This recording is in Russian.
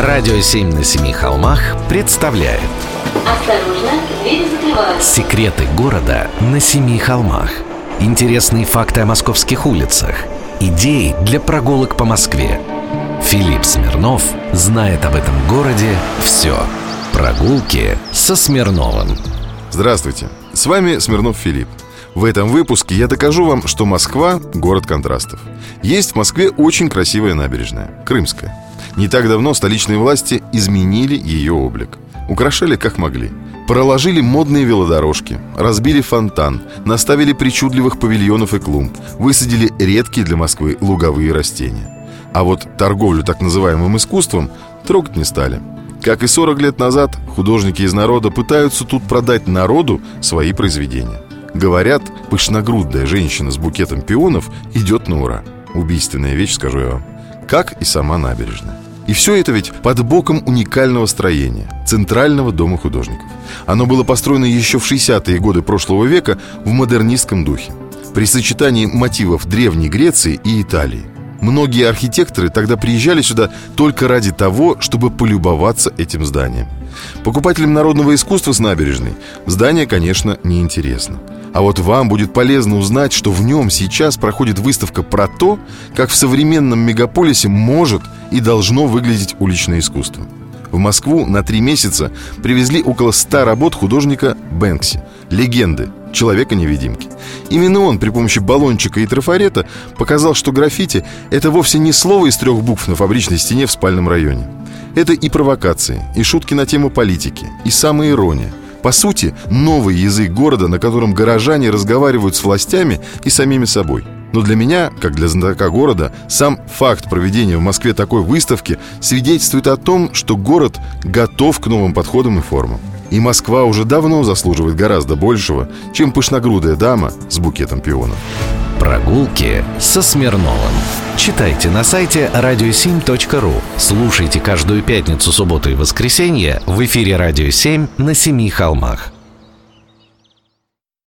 Радио «Семь на семи холмах» представляет Осторожно, двери закрываются. Секреты города на семи холмах Интересные факты о московских улицах Идеи для прогулок по Москве Филипп Смирнов знает об этом городе все Прогулки со Смирновым Здравствуйте, с вами Смирнов Филипп. В этом выпуске я докажу вам, что Москва – город контрастов. Есть в Москве очень красивая набережная – Крымская. Не так давно столичные власти изменили ее облик. Украшали как могли. Проложили модные велодорожки, разбили фонтан, наставили причудливых павильонов и клумб, высадили редкие для Москвы луговые растения. А вот торговлю так называемым искусством трогать не стали. Как и 40 лет назад, художники из народа пытаются тут продать народу свои произведения. Говорят, пышногрудая женщина с букетом пионов идет на ура. Убийственная вещь, скажу я вам. Как и сама набережная. И все это ведь под боком уникального строения – Центрального дома художников. Оно было построено еще в 60-е годы прошлого века в модернистском духе. При сочетании мотивов Древней Греции и Италии. Многие архитекторы тогда приезжали сюда только ради того, чтобы полюбоваться этим зданием. Покупателям народного искусства с набережной здание, конечно, неинтересно. А вот вам будет полезно узнать, что в нем сейчас проходит выставка про то, как в современном мегаполисе может и должно выглядеть уличное искусство. В Москву на три месяца привезли около ста работ художника Бэнкси, легенды, человека-невидимки. Именно он при помощи баллончика и трафарета показал, что граффити – это вовсе не слово из трех букв на фабричной стене в спальном районе. Это и провокации, и шутки на тему политики, и самоирония. По сути, новый язык города, на котором горожане разговаривают с властями и самими собой. Но для меня, как для знатока города, сам факт проведения в Москве такой выставки свидетельствует о том, что город готов к новым подходам и формам. И Москва уже давно заслуживает гораздо большего, чем пышногрудая дама с букетом пионов. Прогулки со Смирновым. Читайте на сайте radio7.ru Слушайте каждую пятницу, субботу и воскресенье в эфире «Радио 7» на Семи холмах